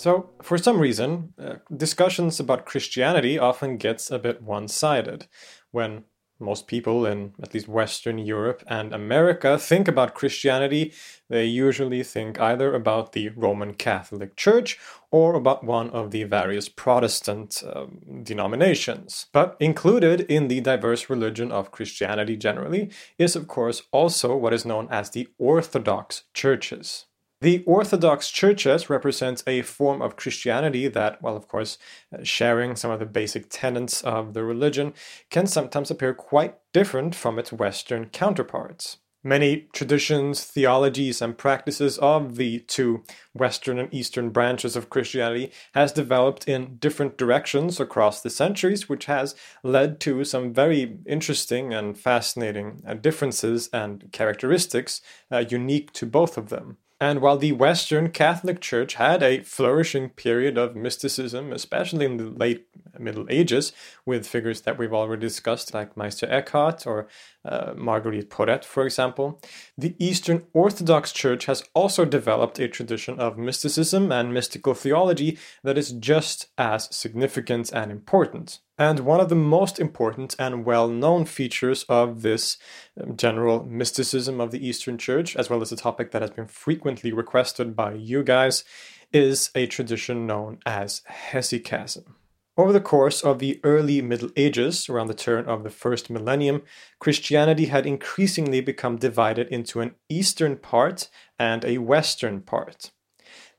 So, for some reason, uh, discussions about Christianity often gets a bit one-sided. When most people in at least Western Europe and America think about Christianity, they usually think either about the Roman Catholic Church or about one of the various Protestant um, denominations. But included in the diverse religion of Christianity generally is, of course, also what is known as the Orthodox churches. The Orthodox churches represent a form of Christianity that, while of course uh, sharing some of the basic tenets of the religion, can sometimes appear quite different from its Western counterparts. Many traditions, theologies, and practices of the two Western and Eastern branches of Christianity has developed in different directions across the centuries, which has led to some very interesting and fascinating uh, differences and characteristics uh, unique to both of them. And while the Western Catholic Church had a flourishing period of mysticism, especially in the late Middle Ages, with figures that we've already discussed, like Meister Eckhart or uh, Marguerite Porete, for example, the Eastern Orthodox Church has also developed a tradition of mysticism and mystical theology that is just as significant and important. And one of the most important and well known features of this um, general mysticism of the Eastern Church, as well as a topic that has been frequently requested by you guys, is a tradition known as hesychasm. Over the course of the early Middle Ages, around the turn of the first millennium, Christianity had increasingly become divided into an eastern part and a western part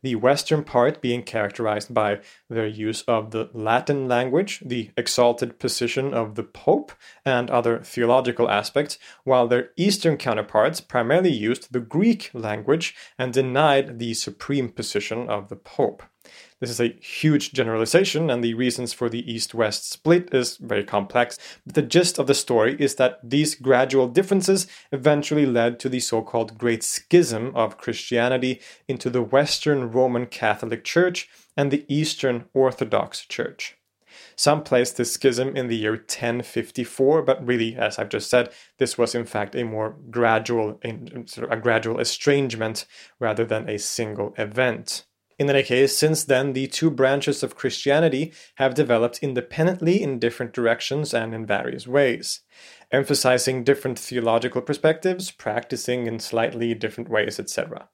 the western part being characterized by their use of the Latin language, the exalted position of the Pope, and other theological aspects, while their eastern counterparts primarily used the Greek language and denied the supreme position of the Pope. This is a huge generalization, and the reasons for the east west split is very complex. But the gist of the story is that these gradual differences eventually led to the so called Great Schism of Christianity into the Western Roman Catholic Church and the Eastern Orthodox Church. Some place this schism in the year 1054, but really, as I've just said, this was in fact a more gradual, sort of a gradual estrangement rather than a single event. In any case, since then, the two branches of Christianity have developed independently in different directions and in various ways, emphasizing different theological perspectives, practicing in slightly different ways, etc.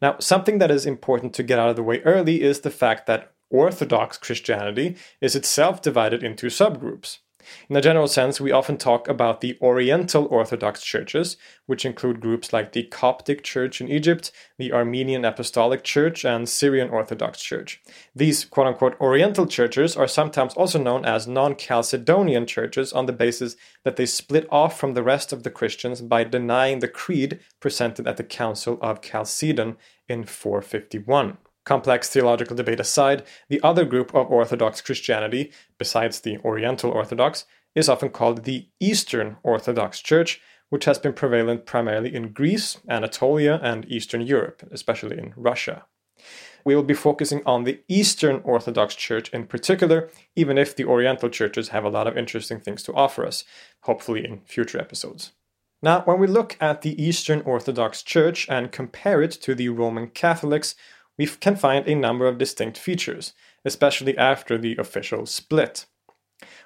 Now, something that is important to get out of the way early is the fact that Orthodox Christianity is itself divided into subgroups. In a general sense, we often talk about the Oriental Orthodox churches, which include groups like the Coptic Church in Egypt, the Armenian Apostolic Church, and Syrian Orthodox Church. These quote unquote Oriental churches are sometimes also known as non Chalcedonian churches on the basis that they split off from the rest of the Christians by denying the creed presented at the Council of Chalcedon in 451. Complex theological debate aside, the other group of Orthodox Christianity, besides the Oriental Orthodox, is often called the Eastern Orthodox Church, which has been prevalent primarily in Greece, Anatolia, and Eastern Europe, especially in Russia. We will be focusing on the Eastern Orthodox Church in particular, even if the Oriental churches have a lot of interesting things to offer us, hopefully in future episodes. Now, when we look at the Eastern Orthodox Church and compare it to the Roman Catholics, we can find a number of distinct features, especially after the official split.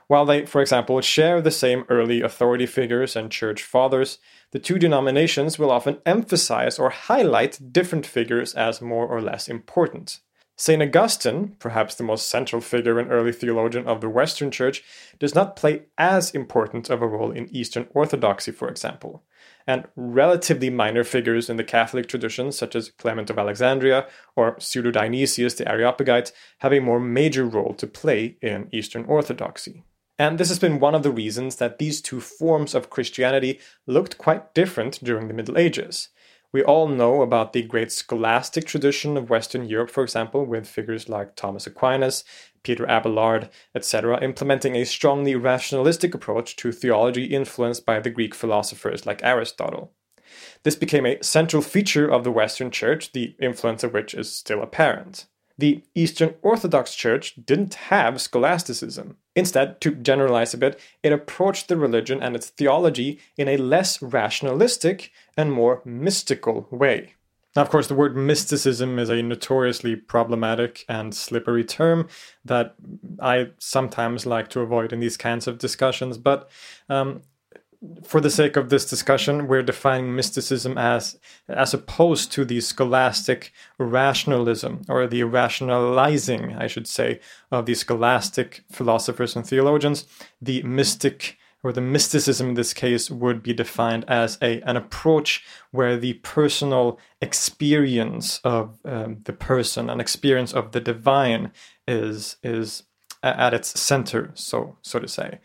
While they, for example, share the same early authority figures and church fathers, the two denominations will often emphasize or highlight different figures as more or less important. St. Augustine, perhaps the most central figure and early theologian of the Western Church, does not play as important of a role in Eastern Orthodoxy, for example and relatively minor figures in the Catholic tradition, such as Clement of Alexandria or Pseudo Dionysius the Areopagite, have a more major role to play in Eastern Orthodoxy. And this has been one of the reasons that these two forms of Christianity looked quite different during the Middle Ages. We all know about the great scholastic tradition of Western Europe, for example, with figures like Thomas Aquinas, Peter Abelard, etc., implementing a strongly rationalistic approach to theology influenced by the Greek philosophers like Aristotle. This became a central feature of the Western Church, the influence of which is still apparent the Eastern Orthodox Church didn't have scholasticism. Instead, to generalize a bit, it approached the religion and its theology in a less rationalistic and more mystical way. Now, of course, the word mysticism is a notoriously problematic and slippery term that I sometimes like to avoid in these kinds of discussions, but um, for the sake of this discussion, we're defining mysticism as as opposed to the scholastic rationalism or the rationalizing, I should say, of the scholastic philosophers and theologians. The mystic or the mysticism in this case would be defined as a an approach where the personal experience of um, the person, an experience of the divine, is is at its center, so so to say.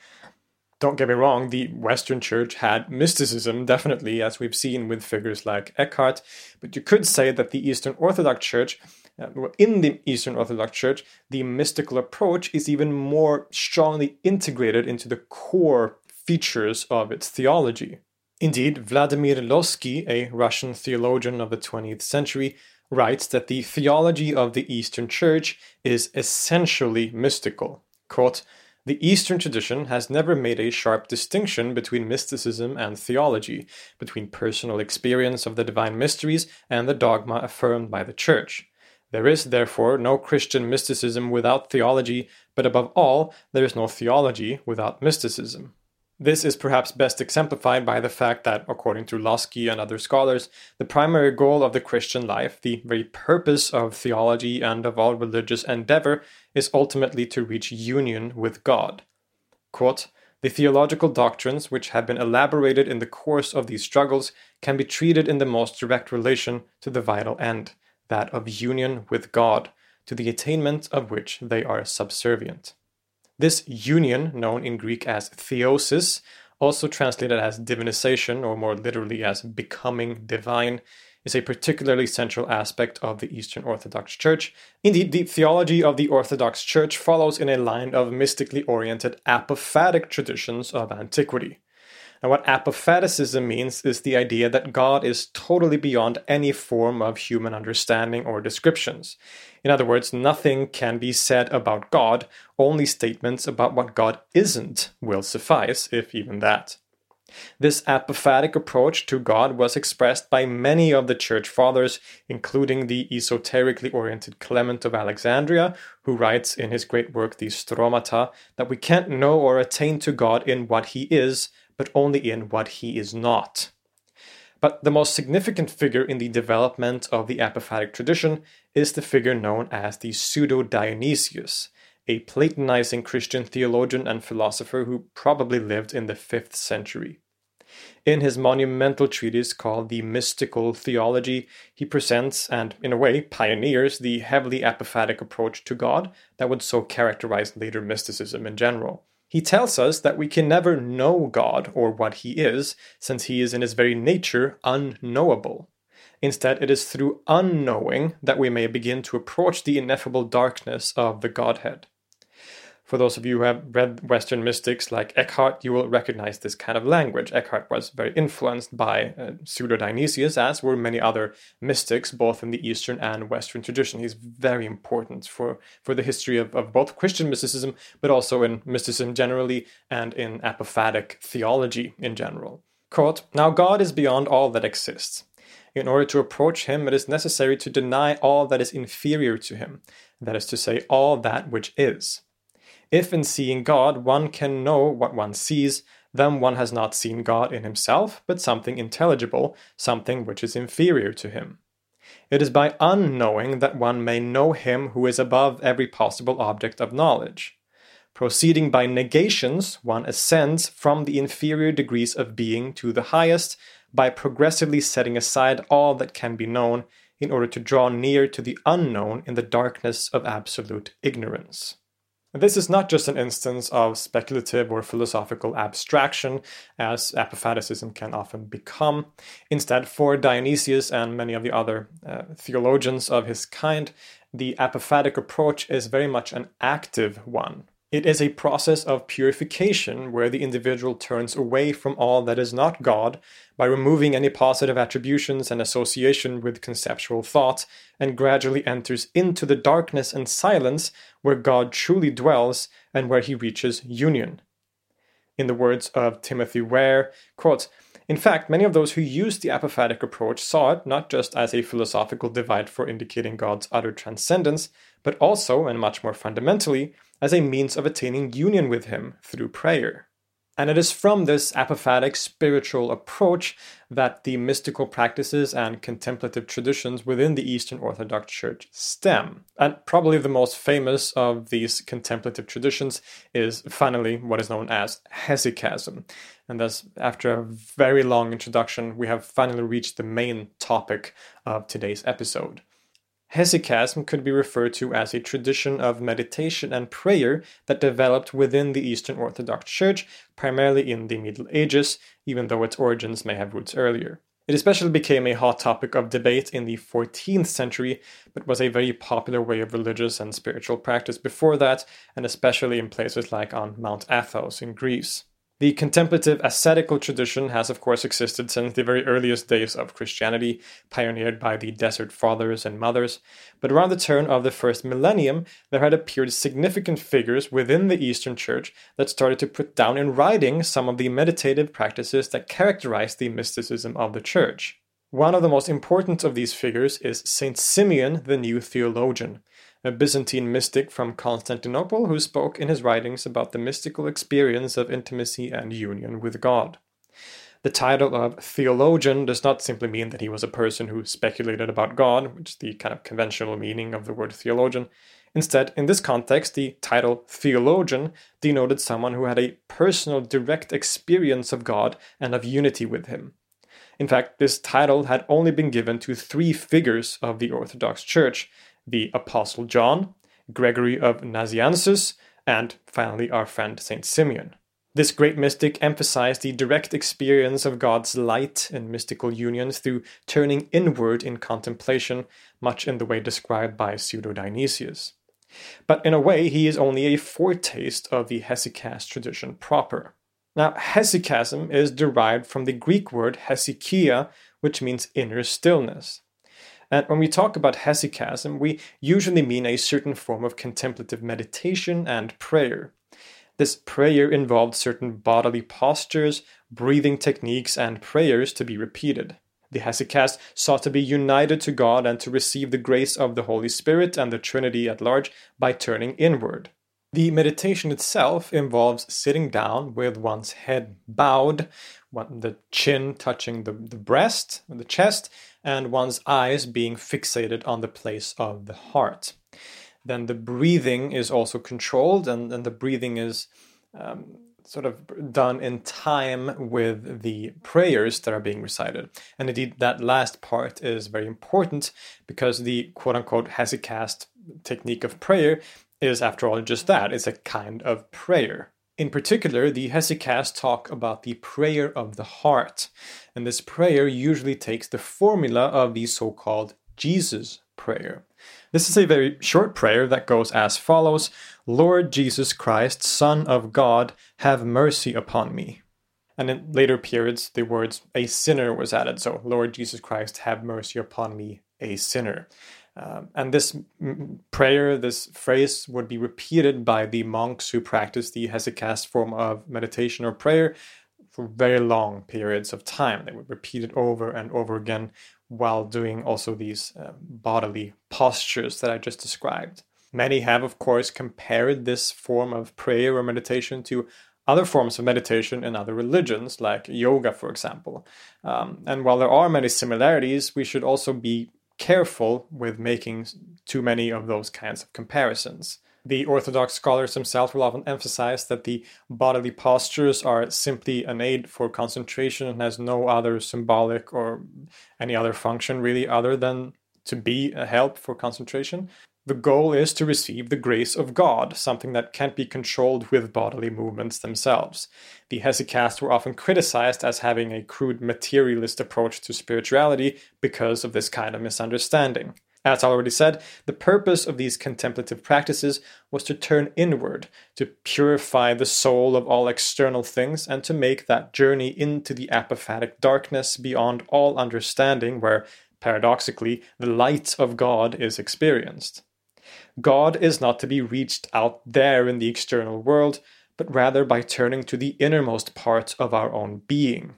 Don't get me wrong, the Western Church had mysticism, definitely, as we've seen with figures like Eckhart, but you could say that the Eastern Orthodox Church, uh, in the Eastern Orthodox Church, the mystical approach is even more strongly integrated into the core features of its theology. Indeed, Vladimir Lossky, a Russian theologian of the 20th century, writes that the theology of the Eastern Church is essentially mystical. Quote, the Eastern tradition has never made a sharp distinction between mysticism and theology, between personal experience of the divine mysteries and the dogma affirmed by the Church. There is, therefore, no Christian mysticism without theology, but above all, there is no theology without mysticism. This is perhaps best exemplified by the fact that, according to Lossky and other scholars, the primary goal of the Christian life, the very purpose of theology and of all religious endeavor, is ultimately to reach union with God. Quote, the theological doctrines which have been elaborated in the course of these struggles can be treated in the most direct relation to the vital end, that of union with God, to the attainment of which they are subservient. This union, known in Greek as theosis, also translated as divinization or more literally as becoming divine, is a particularly central aspect of the Eastern Orthodox Church. Indeed, the theology of the Orthodox Church follows in a line of mystically oriented apophatic traditions of antiquity. Now, what apophaticism means is the idea that God is totally beyond any form of human understanding or descriptions. In other words, nothing can be said about God, only statements about what God isn't will suffice, if even that. This apophatic approach to God was expressed by many of the church fathers, including the esoterically oriented Clement of Alexandria, who writes in his great work, the Stromata, that we can't know or attain to God in what he is, but only in what he is not. But the most significant figure in the development of the apophatic tradition is the figure known as the Pseudo Dionysius, a Platonizing Christian theologian and philosopher who probably lived in the 5th century. In his monumental treatise called The Mystical Theology, he presents and, in a way, pioneers the heavily apophatic approach to God that would so characterize later mysticism in general. He tells us that we can never know God or what He is, since He is in His very nature unknowable. Instead, it is through unknowing that we may begin to approach the ineffable darkness of the Godhead. For those of you who have read Western mystics like Eckhart, you will recognize this kind of language. Eckhart was very influenced by uh, Pseudo Dionysius, as were many other mystics, both in the Eastern and Western tradition. He's very important for, for the history of, of both Christian mysticism, but also in mysticism generally and in apophatic theology in general. Quote, Now God is beyond all that exists. In order to approach him, it is necessary to deny all that is inferior to him, that is to say, all that which is. If in seeing God one can know what one sees, then one has not seen God in himself, but something intelligible, something which is inferior to him. It is by unknowing that one may know him who is above every possible object of knowledge. Proceeding by negations, one ascends from the inferior degrees of being to the highest by progressively setting aside all that can be known in order to draw near to the unknown in the darkness of absolute ignorance. This is not just an instance of speculative or philosophical abstraction, as apophaticism can often become. Instead, for Dionysius and many of the other uh, theologians of his kind, the apophatic approach is very much an active one. It is a process of purification where the individual turns away from all that is not God by removing any positive attributions and association with conceptual thought and gradually enters into the darkness and silence where God truly dwells and where he reaches union. In the words of Timothy Ware, quote, in fact, many of those who used the apophatic approach saw it not just as a philosophical divide for indicating God's utter transcendence, but also, and much more fundamentally, as a means of attaining union with Him through prayer. And it is from this apophatic spiritual approach that the mystical practices and contemplative traditions within the Eastern Orthodox Church stem. And probably the most famous of these contemplative traditions is finally what is known as hesychasm. And thus, after a very long introduction, we have finally reached the main topic of today's episode. Hesychasm could be referred to as a tradition of meditation and prayer that developed within the Eastern Orthodox Church, primarily in the Middle Ages, even though its origins may have roots earlier. It especially became a hot topic of debate in the 14th century, but was a very popular way of religious and spiritual practice before that, and especially in places like on Mount Athos in Greece. The contemplative ascetical tradition has, of course, existed since the very earliest days of Christianity, pioneered by the Desert Fathers and Mothers. But around the turn of the first millennium, there had appeared significant figures within the Eastern Church that started to put down in writing some of the meditative practices that characterized the mysticism of the Church. One of the most important of these figures is Saint Simeon, the New Theologian a Byzantine mystic from Constantinople who spoke in his writings about the mystical experience of intimacy and union with God. The title of theologian does not simply mean that he was a person who speculated about God, which is the kind of conventional meaning of the word theologian. Instead, in this context, the title theologian denoted someone who had a personal, direct experience of God and of unity with Him. In fact, this title had only been given to three figures of the Orthodox Church the Apostle John, Gregory of Nazianzus, and finally our friend Saint Simeon. This great mystic emphasized the direct experience of God's light and mystical unions through turning inward in contemplation, much in the way described by Pseudo Dionysius. But in a way, he is only a foretaste of the hesychast tradition proper. Now, hesychasm is derived from the Greek word hesychia, which means inner stillness. And when we talk about hesychasm, we usually mean a certain form of contemplative meditation and prayer. This prayer involved certain bodily postures, breathing techniques, and prayers to be repeated. The hesychast sought to be united to God and to receive the grace of the Holy Spirit and the Trinity at large by turning inward. The meditation itself involves sitting down with one's head bowed, the chin touching the, the breast, the chest, and one's eyes being fixated on the place of the heart. Then the breathing is also controlled, and, and the breathing is um, sort of done in time with the prayers that are being recited. And indeed, that last part is very important because the quote unquote hesychast technique of prayer is, after all, just that it's a kind of prayer. In particular, the hesychasts talk about the prayer of the heart, and this prayer usually takes the formula of the so called Jesus prayer. This is a very short prayer that goes as follows Lord Jesus Christ, Son of God, have mercy upon me. And in later periods, the words a sinner was added. So, Lord Jesus Christ, have mercy upon me, a sinner. Um, and this prayer, this phrase, would be repeated by the monks who practice the hesychast form of meditation or prayer for very long periods of time. They would repeat it over and over again while doing also these uh, bodily postures that I just described. Many have, of course, compared this form of prayer or meditation to other forms of meditation in other religions, like yoga, for example. Um, and while there are many similarities, we should also be careful with making too many of those kinds of comparisons. The Orthodox scholars themselves will often emphasize that the bodily postures are simply an aid for concentration and has no other symbolic or any other function really other than to be a help for concentration. The goal is to receive the grace of God, something that can't be controlled with bodily movements themselves. The hesychasts were often criticized as having a crude materialist approach to spirituality because of this kind of misunderstanding. As already said, the purpose of these contemplative practices was to turn inward, to purify the soul of all external things, and to make that journey into the apophatic darkness beyond all understanding, where, paradoxically, the light of God is experienced. God is not to be reached out there in the external world, but rather by turning to the innermost part of our own being.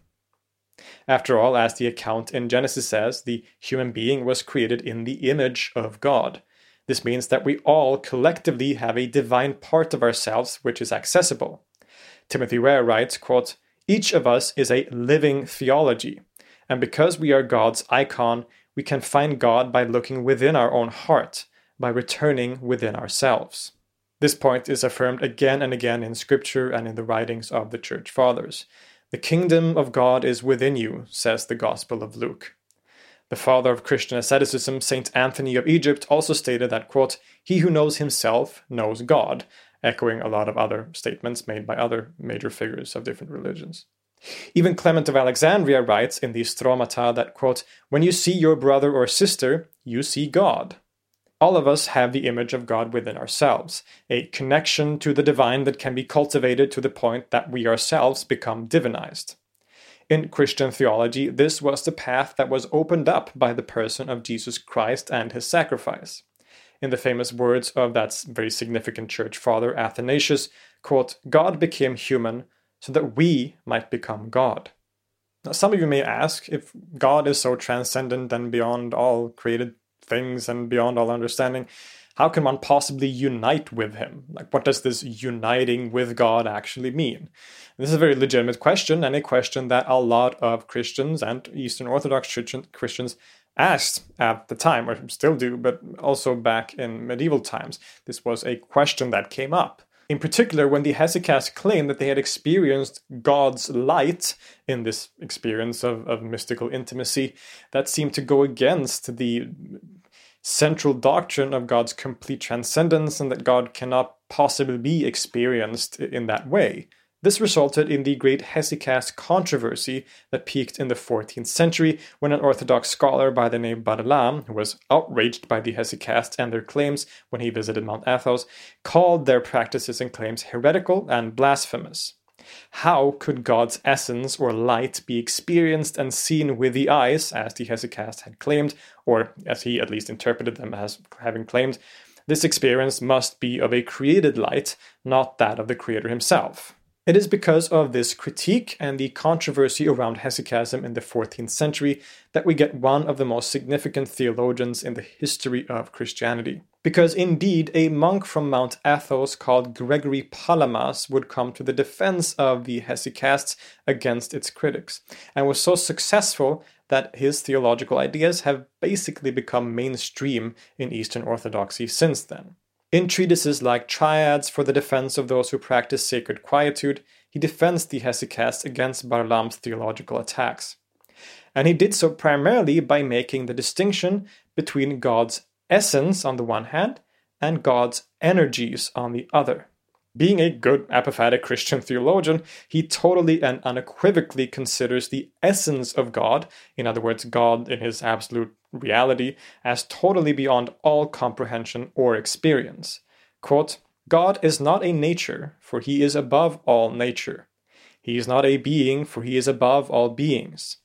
After all, as the account in Genesis says, the human being was created in the image of God. This means that we all collectively have a divine part of ourselves which is accessible. Timothy Ware writes, quote, Each of us is a living theology, and because we are God's icon, we can find God by looking within our own heart, by returning within ourselves. This point is affirmed again and again in Scripture and in the writings of the Church Fathers. The kingdom of God is within you, says the Gospel of Luke. The father of Christian asceticism, Saint Anthony of Egypt, also stated that, quote, He who knows himself knows God, echoing a lot of other statements made by other major figures of different religions. Even Clement of Alexandria writes in the Stromata that, quote, When you see your brother or sister, you see God. All of us have the image of God within ourselves, a connection to the divine that can be cultivated to the point that we ourselves become divinized. In Christian theology, this was the path that was opened up by the person of Jesus Christ and his sacrifice. In the famous words of that very significant church father Athanasius, quote, God became human so that we might become God. Now, some of you may ask if God is so transcendent and beyond all created things and beyond all understanding, how can one possibly unite with him? Like, what does this uniting with God actually mean? This is a very legitimate question, and a question that a lot of Christians and Eastern Orthodox Christians asked at the time, or still do, but also back in medieval times. This was a question that came up. In particular, when the hesychasts claimed that they had experienced God's light in this experience of, of mystical intimacy, that seemed to go against the central doctrine of God's complete transcendence and that God cannot possibly be experienced in that way. This resulted in the great hesychast controversy that peaked in the 14th century when an Orthodox scholar by the name Barlaam, who was outraged by the hesychasts and their claims when he visited Mount Athos, called their practices and claims heretical and blasphemous. How could God's essence or light be experienced and seen with the eyes, as the hesychast had claimed, or as he at least interpreted them as having claimed? This experience must be of a created light, not that of the Creator himself. It is because of this critique and the controversy around hesychasm in the 14th century that we get one of the most significant theologians in the history of Christianity. Because indeed, a monk from Mount Athos called Gregory Palamas would come to the defense of the hesychasts against its critics, and was so successful that his theological ideas have basically become mainstream in Eastern Orthodoxy since then. In treatises like Triads for the Defense of Those Who Practice Sacred Quietude, he defends the hesychasts against Barlaam's theological attacks. And he did so primarily by making the distinction between God's essence on the one hand and God's energies on the other. Being a good apophatic Christian theologian, he totally and unequivocally considers the essence of God, in other words, God in his absolute reality, as totally beyond all comprehension or experience. Quote, God is not a nature, for he is above all nature. He is not a being, for he is above all beings.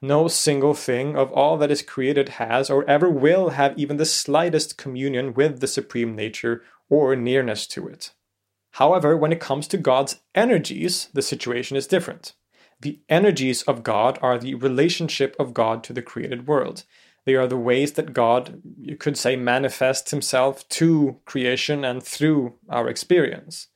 No single thing of all that is created has or ever will have even the slightest communion with the supreme nature or nearness to it. However, when it comes to God's energies, the situation is different. The energies of God are the relationship of God to the created world. They are the ways that God, you could say, manifests himself to creation and through our experience.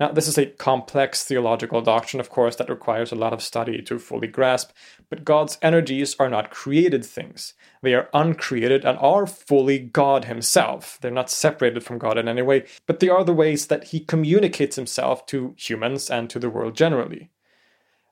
Now, this is a complex theological doctrine, of course, that requires a lot of study to fully grasp, but God's energies are not created things. They are uncreated and are fully God Himself. They're not separated from God in any way, but they are the ways that He communicates Himself to humans and to the world generally.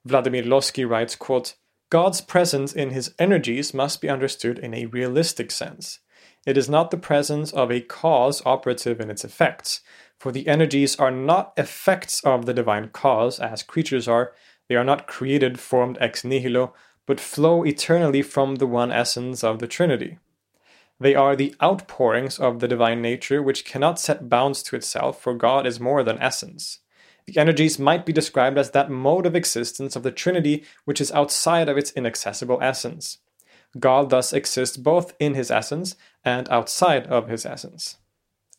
Vladimir Lossky writes, quote, God's presence in His energies must be understood in a realistic sense. It is not the presence of a cause operative in its effects, for the energies are not effects of the divine cause, as creatures are. They are not created, formed ex nihilo, but flow eternally from the one essence of the Trinity. They are the outpourings of the divine nature which cannot set bounds to itself, for God is more than essence. The energies might be described as that mode of existence of the Trinity which is outside of its inaccessible essence. God thus exists both in his essence and outside of his essence.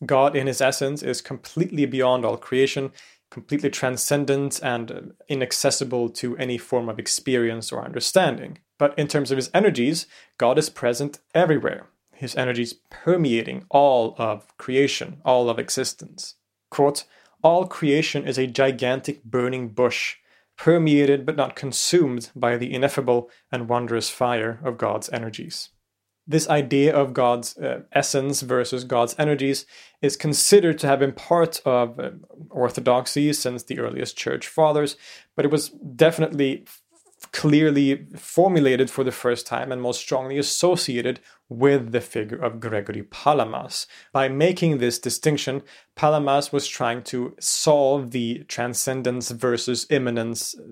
God, in his essence, is completely beyond all creation, completely transcendent and inaccessible to any form of experience or understanding. But in terms of his energies, God is present everywhere, his energies permeating all of creation, all of existence. Quote, all creation is a gigantic burning bush, permeated but not consumed by the ineffable and wondrous fire of God's energies. This idea of God's uh, essence versus God's energies is considered to have been part of uh, orthodoxy since the earliest church fathers, but it was definitely clearly formulated for the first time and most strongly associated with the figure of Gregory Palamas. By making this distinction, Palamas was trying to solve the transcendence versus immanence uh,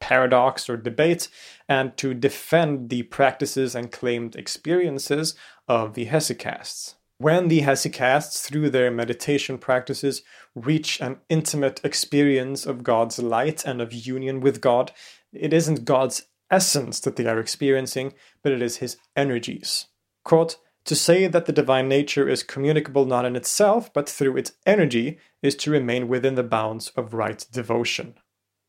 paradox or debate and to defend the practices and claimed experiences of the hesychasts. When the hesychasts, through their meditation practices, reach an intimate experience of God's light and of union with God, it isn't God's essence that they are experiencing, but it is his energies. Quote, to say that the divine nature is communicable not in itself, but through its energy, is to remain within the bounds of right devotion.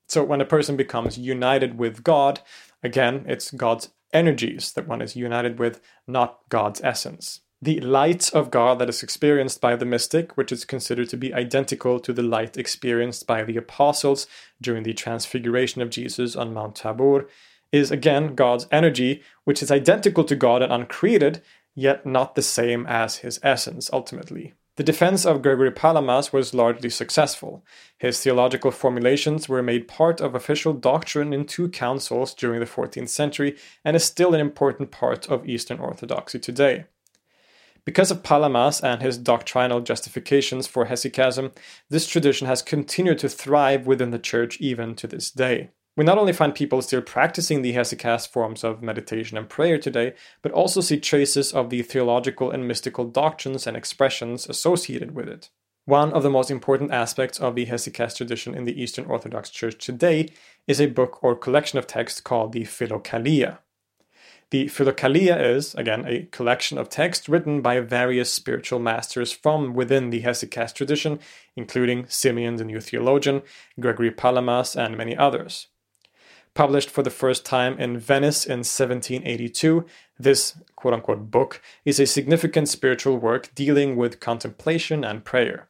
So when a person becomes united with God, again, it's God's energies that one is united with, not God's essence. The light of God that is experienced by the mystic, which is considered to be identical to the light experienced by the apostles during the transfiguration of Jesus on Mount Tabor, is again God's energy, which is identical to God and uncreated, yet not the same as his essence ultimately. The defense of Gregory Palamas was largely successful. His theological formulations were made part of official doctrine in two councils during the 14th century and is still an important part of Eastern Orthodoxy today. Because of Palamas and his doctrinal justifications for hesychasm, this tradition has continued to thrive within the Church even to this day. We not only find people still practicing the hesychast forms of meditation and prayer today, but also see traces of the theological and mystical doctrines and expressions associated with it. One of the most important aspects of the Hesychast tradition in the Eastern Orthodox Church today is a book or collection of texts called the Philokalia. The Philokalia is, again, a collection of texts written by various spiritual masters from within the Hesychast tradition, including Simeon the New Theologian, Gregory Palamas, and many others. Published for the first time in Venice in 1782, this quote unquote book is a significant spiritual work dealing with contemplation and prayer.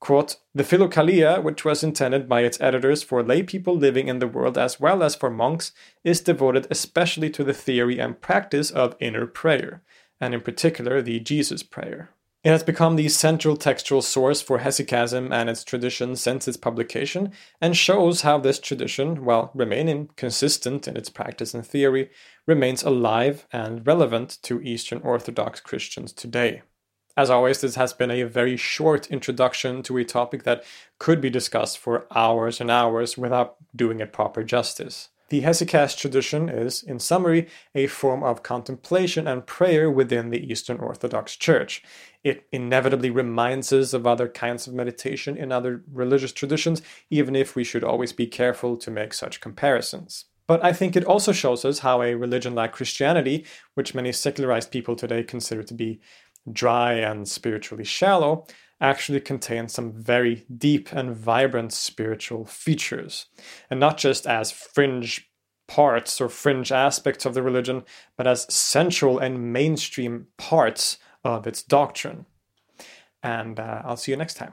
Quote, the Philokalia, which was intended by its editors for lay people living in the world as well as for monks, is devoted especially to the theory and practice of inner prayer, and in particular the Jesus prayer. It has become the central textual source for hesychasm and its tradition since its publication, and shows how this tradition, while remaining consistent in its practice and theory, remains alive and relevant to Eastern Orthodox Christians today. As always, this has been a very short introduction to a topic that could be discussed for hours and hours without doing it proper justice. The Hesychast tradition is, in summary, a form of contemplation and prayer within the Eastern Orthodox Church. It inevitably reminds us of other kinds of meditation in other religious traditions, even if we should always be careful to make such comparisons. But I think it also shows us how a religion like Christianity, which many secularized people today consider to be dry and spiritually shallow, actually contains some very deep and vibrant spiritual features. And not just as fringe parts or fringe aspects of the religion, but as central and mainstream parts of its doctrine. And uh, I'll see you next time.